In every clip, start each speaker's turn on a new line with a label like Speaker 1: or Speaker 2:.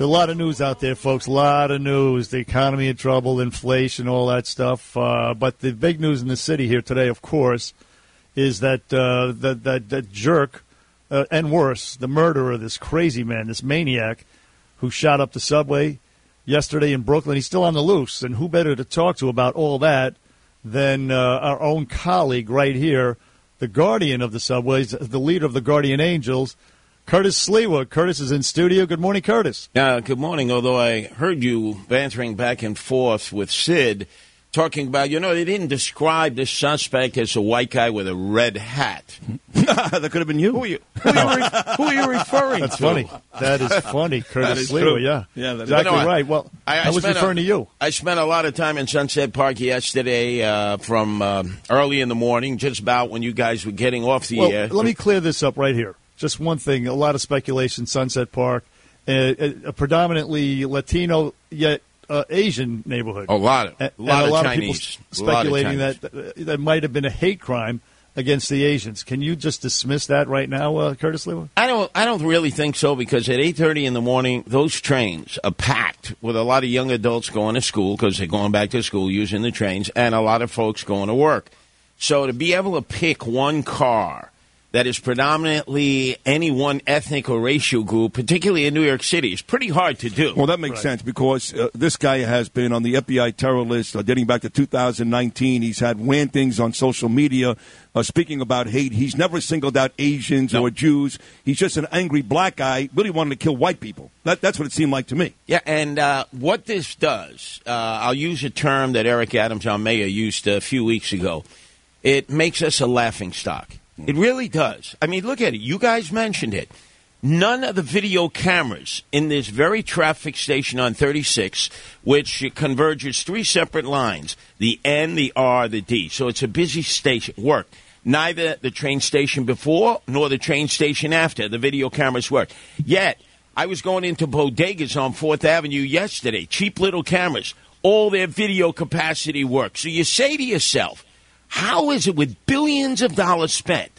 Speaker 1: A lot of news out there, folks. A lot of news. The economy in trouble, inflation, all that stuff. Uh, but the big news in the city here today, of course, is that uh, that, that that jerk, uh, and worse, the murderer, this crazy man, this maniac, who shot up the subway yesterday in Brooklyn. He's still on the loose, and who better to talk to about all that than uh, our own colleague right here, the guardian of the subways, the leader of the Guardian Angels. Curtis Sliwa. Curtis is in studio. Good morning, Curtis.
Speaker 2: Uh, good morning. Although I heard you bantering back and forth with Sid, talking about, you know, they didn't describe the suspect as a white guy with a red hat.
Speaker 3: that could have been you.
Speaker 2: Who are you, who are you, re- who are you referring to?
Speaker 1: That's
Speaker 2: to?
Speaker 1: funny. That is funny, Curtis
Speaker 3: is
Speaker 1: Sliwa.
Speaker 3: true.
Speaker 1: Yeah,
Speaker 3: Yeah, that is-
Speaker 1: exactly
Speaker 2: No, I-
Speaker 1: right. Well,
Speaker 2: I- I
Speaker 1: I, was
Speaker 2: spent a-
Speaker 1: referring to you.
Speaker 2: I spent a lot of time in Sunset Park yesterday uh, from uh, early in the morning, just about when you guys were getting off the
Speaker 1: Well,
Speaker 2: air.
Speaker 1: let me clear this up right here. Just one thing. A lot of speculation. Sunset Park, uh, a predominantly Latino yet uh, Asian neighborhood.
Speaker 2: A lot of- a lot of
Speaker 1: a lot
Speaker 2: Chinese.
Speaker 1: of people
Speaker 2: A of
Speaker 1: speculating
Speaker 2: Chinese.
Speaker 1: that uh, that might have been a hate crime against the Asians. Can you just dismiss that right now, uh, Curtis Sliwa?
Speaker 2: I don't. I don't really think so because at eight thirty in the morning, those trains are packed with a lot of young adults going to school because they're going back to school using the trains, and a lot of folks going to work. So to be able to pick one car that is predominantly any one ethnic or racial group, particularly in New York City, is pretty hard to do.
Speaker 3: Well, that makes sense because uh, this guy has been on the FBI terror list uh, dating back to 2019. He's had weird things on social media uh, speaking about hate. He's never singled out Asians
Speaker 2: No.
Speaker 3: or Jews. He's just an angry black guy, really wanting to kill white people. That, that's what it seemed like to me.
Speaker 2: Yeah, and uh, what this does, uh, I'll use a term that Eric Adams, our mayor, used a few weeks ago. It makes us a laughing stock. It really does. I mean, look at it. You guys mentioned it. None of the video cameras in this very traffic station on 36, which converges three separate lines the N, the R, the D. So it's a busy station. Work. Neither the train station before nor the train station after. The video cameras work. Yet, I was going into bodegas on Fourth Avenue yesterday, cheap little cameras. All their video capacity works. So you say to yourself, how is it with billions of dollars spent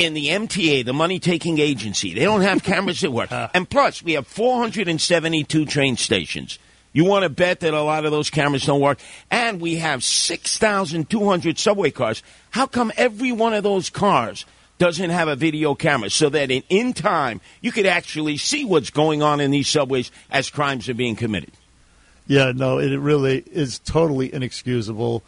Speaker 2: in the MTA, the money taking agency? They don't have cameras that work. And plus, we have 472 train stations. You want to bet that a lot of those cameras don't work? And we have 6,200 subway cars. How come every one of those cars doesn't have a video camera so that in, in time you could actually see what's going on in these subways as crimes are being committed?
Speaker 1: Yeah, no, it really is totally inexcusable.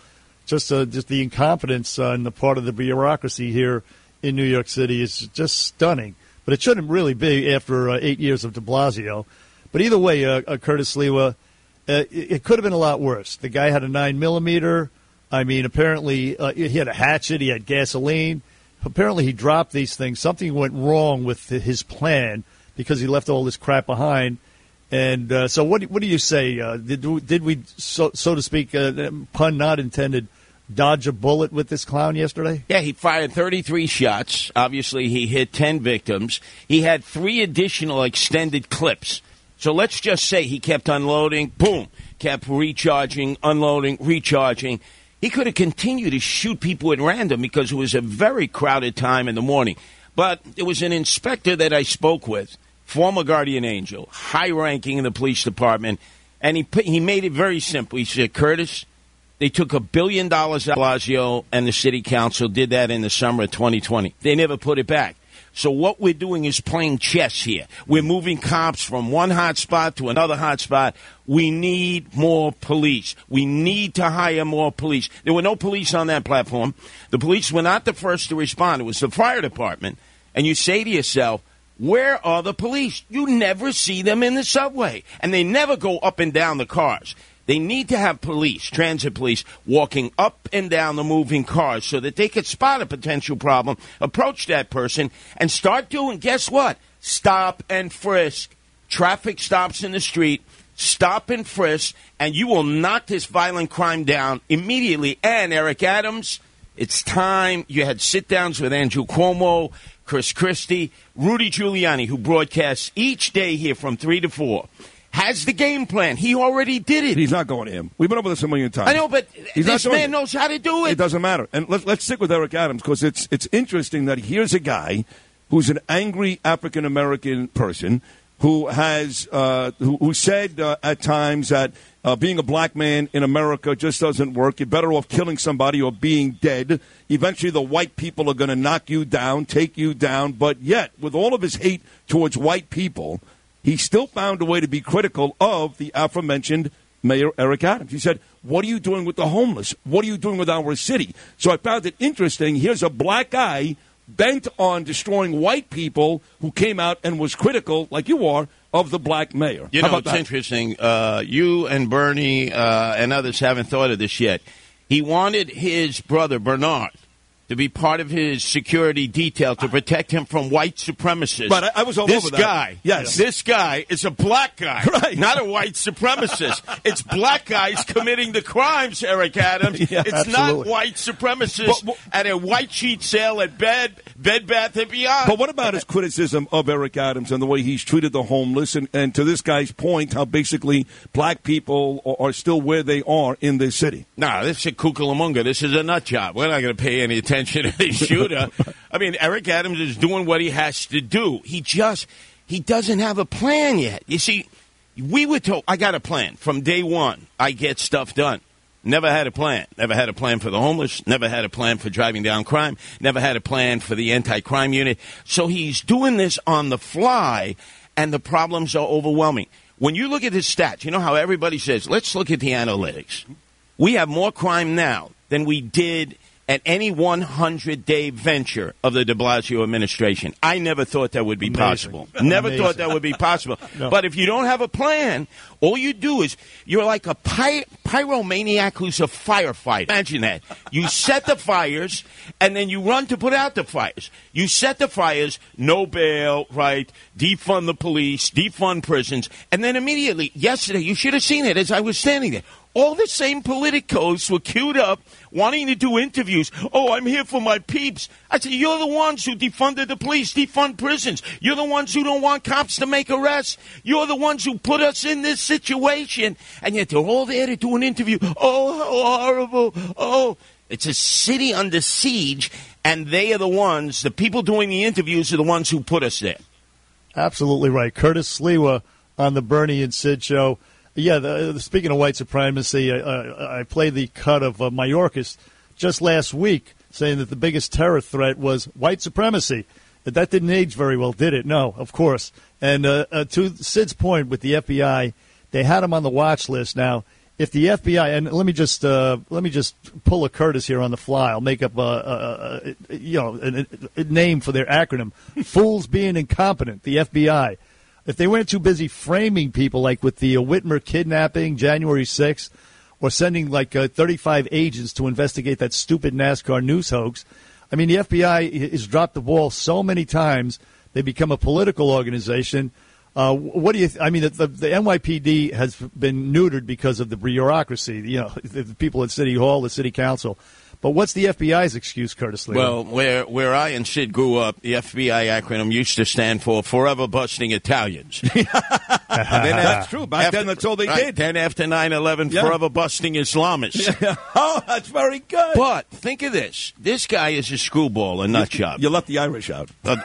Speaker 1: Just, uh, just the incompetence uh, on the part of the bureaucracy here in New York City is just stunning. But it shouldn't really be after uh, eight years of De Blasio. But either way, uh, uh, Curtis Sliwa, uh, it, it could have been a lot worse. The guy had a nine millimeter. I mean, apparently uh, he had a hatchet. He had gasoline. Apparently, he dropped these things. Something went wrong with his plan because he left all this crap behind. And uh, so, what what do you say? Uh, did we- did we, so, so to speak, uh, pun not intended, dodge a bullet with this clown yesterday?
Speaker 2: Yeah, he fired 33 shots. Obviously, he hit 10 victims. He had three additional extended clips. So let's just say he kept unloading, boom, kept recharging, unloading, recharging. He could have continued to shoot people at random because it was a very crowded time in the morning. But it was an inspector that I spoke with, former guardian angel, high ranking in the police department, and he put, he made it very simple. He said, Curtis, they took a billion dollars out of Blasio, and the city council did that in the summer of 2020. They never put it back. So what we're doing is playing chess here. We're moving cops from one hot spot to another hot spot. We need more police. We need to hire more police. There were no police on that platform. The police were not the first to respond. It was the fire department. And you say to yourself, where are the police? You never see them in the subway. And they never go up and down the cars. They need to have police, transit police, walking up and down the moving cars so that they could spot a potential problem, approach that person, and start doing, guess what? Stop and frisk. Traffic stops in the street, stop and frisk, and you will knock this violent crime down immediately. And Eric Adams, it's time. You had sit downs with Andrew Cuomo, Chris Christie, Rudy Giuliani, who broadcasts each day here from 3 to 4. Has the game plan. He already did it.
Speaker 3: He's not going to him. We've been over this a million times.
Speaker 2: I know, but
Speaker 3: He's
Speaker 2: this man
Speaker 3: it.
Speaker 2: knows how to do it.
Speaker 3: It doesn't matter. And let's let's stick with Eric Adams because it's it's interesting that here's a guy who's an angry African American person who has uh, who, who said uh, at times that uh, being a black man in America just doesn't work. You're better off killing somebody or being dead. Eventually, the white people are going to knock you down, take you down. But yet, with all of his hate towards white people, he still found a way to be critical of the aforementioned Mayor Eric Adams. He said, What are you doing with the homeless? What are you doing with our city? So I found it interesting. Here's a black guy bent on destroying white people who came out and was critical, like you are, of the black mayor.
Speaker 2: You
Speaker 3: How
Speaker 2: know, it's
Speaker 3: that?
Speaker 2: interesting. Uh, you and Bernie uh, and others haven't thought of this yet. He wanted his brother, Bernard, to be part of his security detail to protect him from white supremacists.
Speaker 3: But I- I was all
Speaker 2: this
Speaker 3: over that.
Speaker 2: guy,
Speaker 3: Yes.
Speaker 2: this guy is a black guy,
Speaker 3: Right.
Speaker 2: not a white supremacist. it's black guys committing the crimes, Eric Adams.
Speaker 3: Yeah,
Speaker 2: it's
Speaker 1: absolutely.
Speaker 2: not white supremacists
Speaker 3: But- but-
Speaker 2: at a white sheet sale at Bed Bed Bath and Beyond.
Speaker 3: But what about his criticism of Eric Adams and the way he's treated the homeless? And, and to this guy's point, how basically black people are, are still where they are in this city.
Speaker 2: No, this is a kukalamunga. This is a nut job. We're not going to pay any attention the shooter. I mean, Eric Adams is doing what he has to do. He just he doesn't have a plan yet. You see, we were told I got a plan from day one. I get stuff done. Never had a plan. Never had a plan for the homeless. Never had a plan for driving down crime. Never had a plan for the anti-crime unit. So he's doing this on the fly, and the problems are overwhelming. When you look at his stats, you know how everybody says, "Let's look at the analytics." We have more crime now than we did at any 100 day venture of the de Blasio administration. I never thought that would be
Speaker 1: Amazing.
Speaker 2: possible. Never
Speaker 1: Amazing.
Speaker 2: thought that would be possible.
Speaker 1: No.
Speaker 2: But if you don't have a plan, all you do is you're like a py- pyromaniac who's a firefighter. Imagine that. You set the fires and then you run to put out the fires. You set the fires, no bail, right? Defund the police, defund prisons, and then immediately, yesterday, you should have seen it as I was standing there. All the same politicos were queued up wanting to do interviews. Oh, I'm here for my peeps. I said, You're the ones who defunded the police, defund prisons. You're the ones who don't want cops to make arrests. You're the ones who put us in this situation. And yet they're all there to do an interview. Oh, how horrible. Oh. It's a city under siege, and they are the ones, the people doing the interviews are the ones who put us there.
Speaker 1: Absolutely right. Curtis Sliwa on the Bernie and Sid show. Yeah, the, speaking of white supremacy, I, I, played the cut of uh, Mayorkas just last week saying that the biggest terror threat was white supremacy. But that didn't age very well, did it? No, of course. And uh, uh, to Sid's point with the FBI, they had him on the watch list. Now, if the FBI and let me just uh, let me just pull a Curtis here on the fly. I'll make up a, a, a you know a, a name for their acronym: Fools being incompetent. The FBI. If they weren't too busy framing people, like with the uh, Whitmer kidnapping, January 6th, or sending like uh, 35 agents to investigate that stupid NASCAR news hoax, I mean, the FBI has dropped the ball so many times. They become a political organization. Uh, what do you? Th- I mean, the, the, NYPD has been neutered because of the bureaucracy. You know, the people at City Hall, the City Council. But what's the FBI's excuse, Curtis Lee?
Speaker 2: Well, where where I and Sid grew up, the FBI acronym used to stand for Forever Busting Italians.
Speaker 3: And that's true. Back
Speaker 2: After-
Speaker 3: then, that's all they
Speaker 2: right,
Speaker 3: did.
Speaker 2: Then after 9-11,
Speaker 3: Yeah.
Speaker 2: Forever Busting Islamists.
Speaker 3: oh, that's very good.
Speaker 2: But think of this: this guy is a screwball, a nut job.
Speaker 3: You left the Irish out.
Speaker 2: Uh,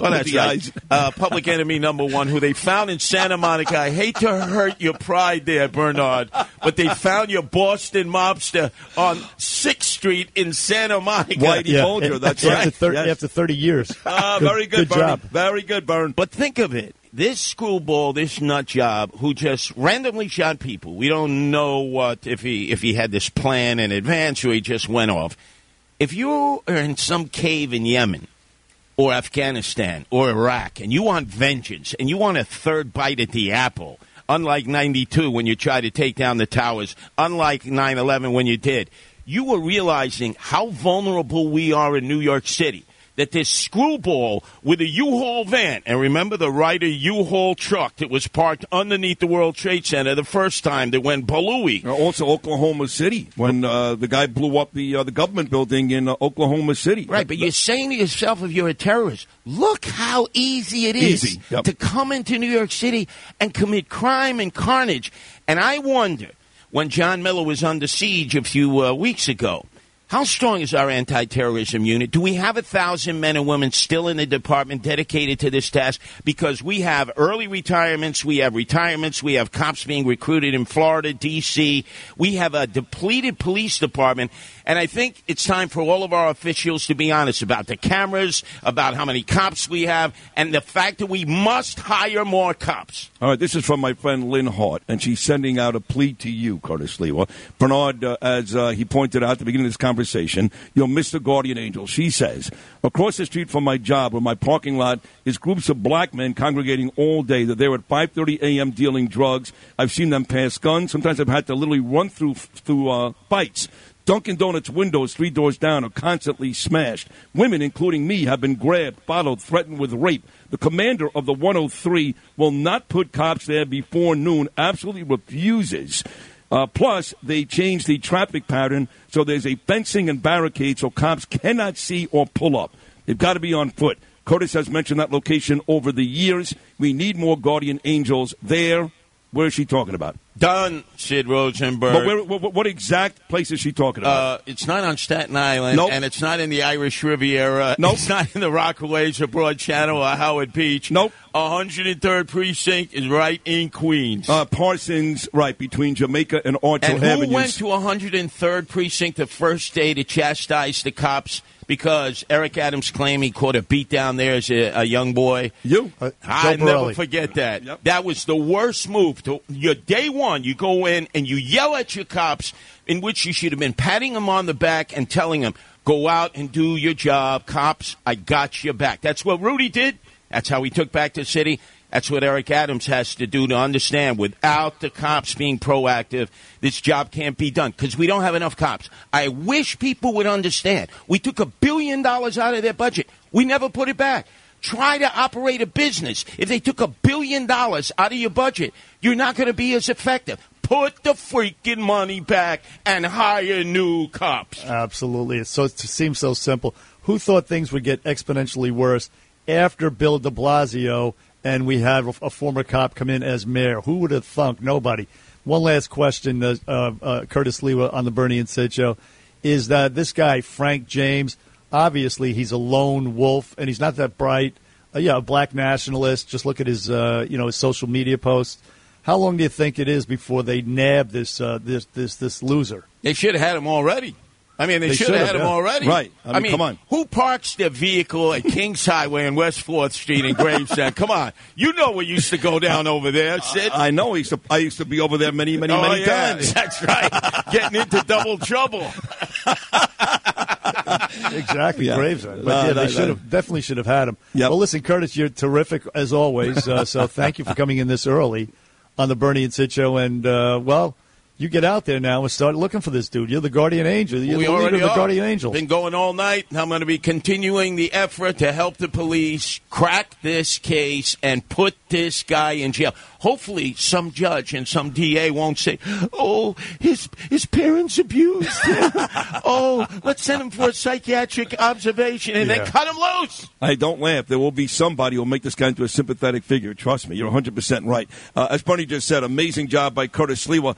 Speaker 2: well, that's right. Uh, public enemy number one, who they found in Santa Monica. I hate to hurt your pride there, Bernard, but they found your Boston mobster on Sixth Street in Santa Monica.
Speaker 3: Whitey Bulger, that's
Speaker 1: after,
Speaker 3: right.
Speaker 1: thir-
Speaker 3: Yes.
Speaker 1: after 30 years.
Speaker 3: Ah, very good,
Speaker 1: Good
Speaker 3: Bernie.
Speaker 1: job.
Speaker 3: Very good, Bern.
Speaker 2: But think of it. This screwball, this nut job, who just randomly shot people. We don't know what if he if he had this plan in advance or he just went off. If you are in some cave in Yemen or Afghanistan or Iraq and you want vengeance and you want a third bite at the apple, unlike 92 when you tried to take down the towers, unlike 9/11 when you did, you were realizing how vulnerable we are in New York City that this screwball with a U-Haul van, and remember the Ryder U-Haul truck that was parked underneath the World Trade Center the first time that went balooey.
Speaker 3: Uh, Also, Oklahoma City, when uh, the guy blew up the uh, the government building in uh, Oklahoma City.
Speaker 2: Right, but you're saying to yourself, if you're a terrorist, look how easy it is
Speaker 3: Easy, yep.
Speaker 2: to come into New York City and commit crime and carnage. And I wonder, when John Miller was under siege a few uh, weeks ago, How strong is our anti terrorism unit? Do we have a thousand men and women still in the department dedicated to this task? Because we have early retirements, we have retirements, we have cops being recruited in Florida, D.C., we have a depleted police department. And I think it's time for all of our officials to be honest about the cameras, about how many cops we have, and the fact that we must hire more cops.
Speaker 3: All right, this is from my friend Lynn Hart, and she's sending out a plea to you, Curtis Sliwa. Bernard, uh, as uh, he pointed out at the beginning of this conversation, you're Mr. Guardian Angel. She says, across the street from my job or my parking lot is groups of black men congregating all day. They're there at 5.30 a.m. dealing drugs. I've seen them pass guns. Sometimes I've had to literally run through, through uh, fights. Dunkin' Donuts windows three doors down are constantly smashed. Women, including me, have been grabbed, followed, threatened with rape. The commander of the 103 will not put cops there before noon, absolutely refuses. Uh, plus, they changed the traffic pattern so there's a fencing and barricade so cops cannot see or pull up. They've got to be on foot. Curtis has mentioned that location over the years. We need more guardian angels there. Where is she talking about?
Speaker 2: Done, Sid Rosenberg.
Speaker 3: But where, what, what exact place is she talking about?
Speaker 2: Uh, it's not on Staten Island,
Speaker 3: Nope.
Speaker 2: and it's not in the Irish Riviera.
Speaker 3: Nope.
Speaker 2: It's not in the Rockaways or Broad Channel or Howard Beach.
Speaker 3: Nope.
Speaker 2: 103rd Precinct is right in Queens.
Speaker 3: Uh, Parsons, right, between Jamaica and Archer
Speaker 2: and who
Speaker 3: Avenues.
Speaker 2: went to 103rd Precinct the first day to chastise the cops because Eric Adams claimed he caught a beat down there as a, a young boy?
Speaker 3: you?
Speaker 1: Uh,
Speaker 2: I never forget that.
Speaker 3: Yep.
Speaker 2: That was the worst move. To your day one, you go in and you yell at your cops, in which you should have been patting them on the back and telling them, "Go out and do your job, cops. I got your back." That's what Rudy did. That's how he took back the city. That's what Eric Adams has to do to understand. Without the cops being proactive, this job can't be done because we don't have enough cops. I wish people would understand. We took a billion dollars out of their budget. We never put it back. Try to operate a business. If they took a billion dollars out of your budget, you're not going to be as effective. Put the freaking money back and hire new cops.
Speaker 1: Absolutely. So, it seems so simple. Who thought things would get exponentially worse after Bill de Blasio and we have a, former cop come in as mayor? Who would have thunk? Nobody. One last question, uh, uh, uh, Curtis Sliwa on the Bernie and Sid show, is that this guy, Frank James, obviously he's a lone wolf and he's not that bright. Uh, yeah, a black nationalist. Just look at his, uh, you know, his social media posts. How long do you think it is before they nab this, uh, this, this, this loser?
Speaker 2: They should have had him already. I mean, they,
Speaker 1: They
Speaker 2: should
Speaker 1: should
Speaker 2: have
Speaker 1: have,
Speaker 2: had him
Speaker 1: yeah.
Speaker 2: already.
Speaker 3: Right. I mean, come on.
Speaker 2: Who parks their vehicle at Kings Highway and West Fourth Street in Gravesend? come on, you know what used to go down over there, Sid.
Speaker 3: I know. I used, to, I used to be over there many, many,
Speaker 2: oh,
Speaker 3: many
Speaker 2: yeah,
Speaker 3: times.
Speaker 2: That's right. Getting into double trouble.
Speaker 1: exactly,
Speaker 3: Yeah.
Speaker 1: Gravesend. But
Speaker 3: No,
Speaker 1: yeah, they
Speaker 3: no.
Speaker 1: should have definitely should have had him.
Speaker 3: Yep.
Speaker 1: Well, listen, Curtis, you're terrific as always. Uh, so thank you for coming in this early on the Bernie and Sid show. And uh, well, you get out there now and start looking for this dude. You're the guardian angel. You're
Speaker 2: we
Speaker 1: the
Speaker 2: already
Speaker 1: of the
Speaker 2: are.
Speaker 1: guardian angels.
Speaker 2: Been going all night. I'm going to be continuing the effort to help the police crack this case and put this guy in jail. Hopefully, some judge and some DA won't say, "Oh, his his parents abused him. oh, let's send him for a psychiatric observation and then cut him loose."
Speaker 3: I don't laugh. There will be somebody who will make this guy into a sympathetic figure. Trust me. You're 100% right. Uh, as Bernie just said, amazing job by Curtis Sliwa.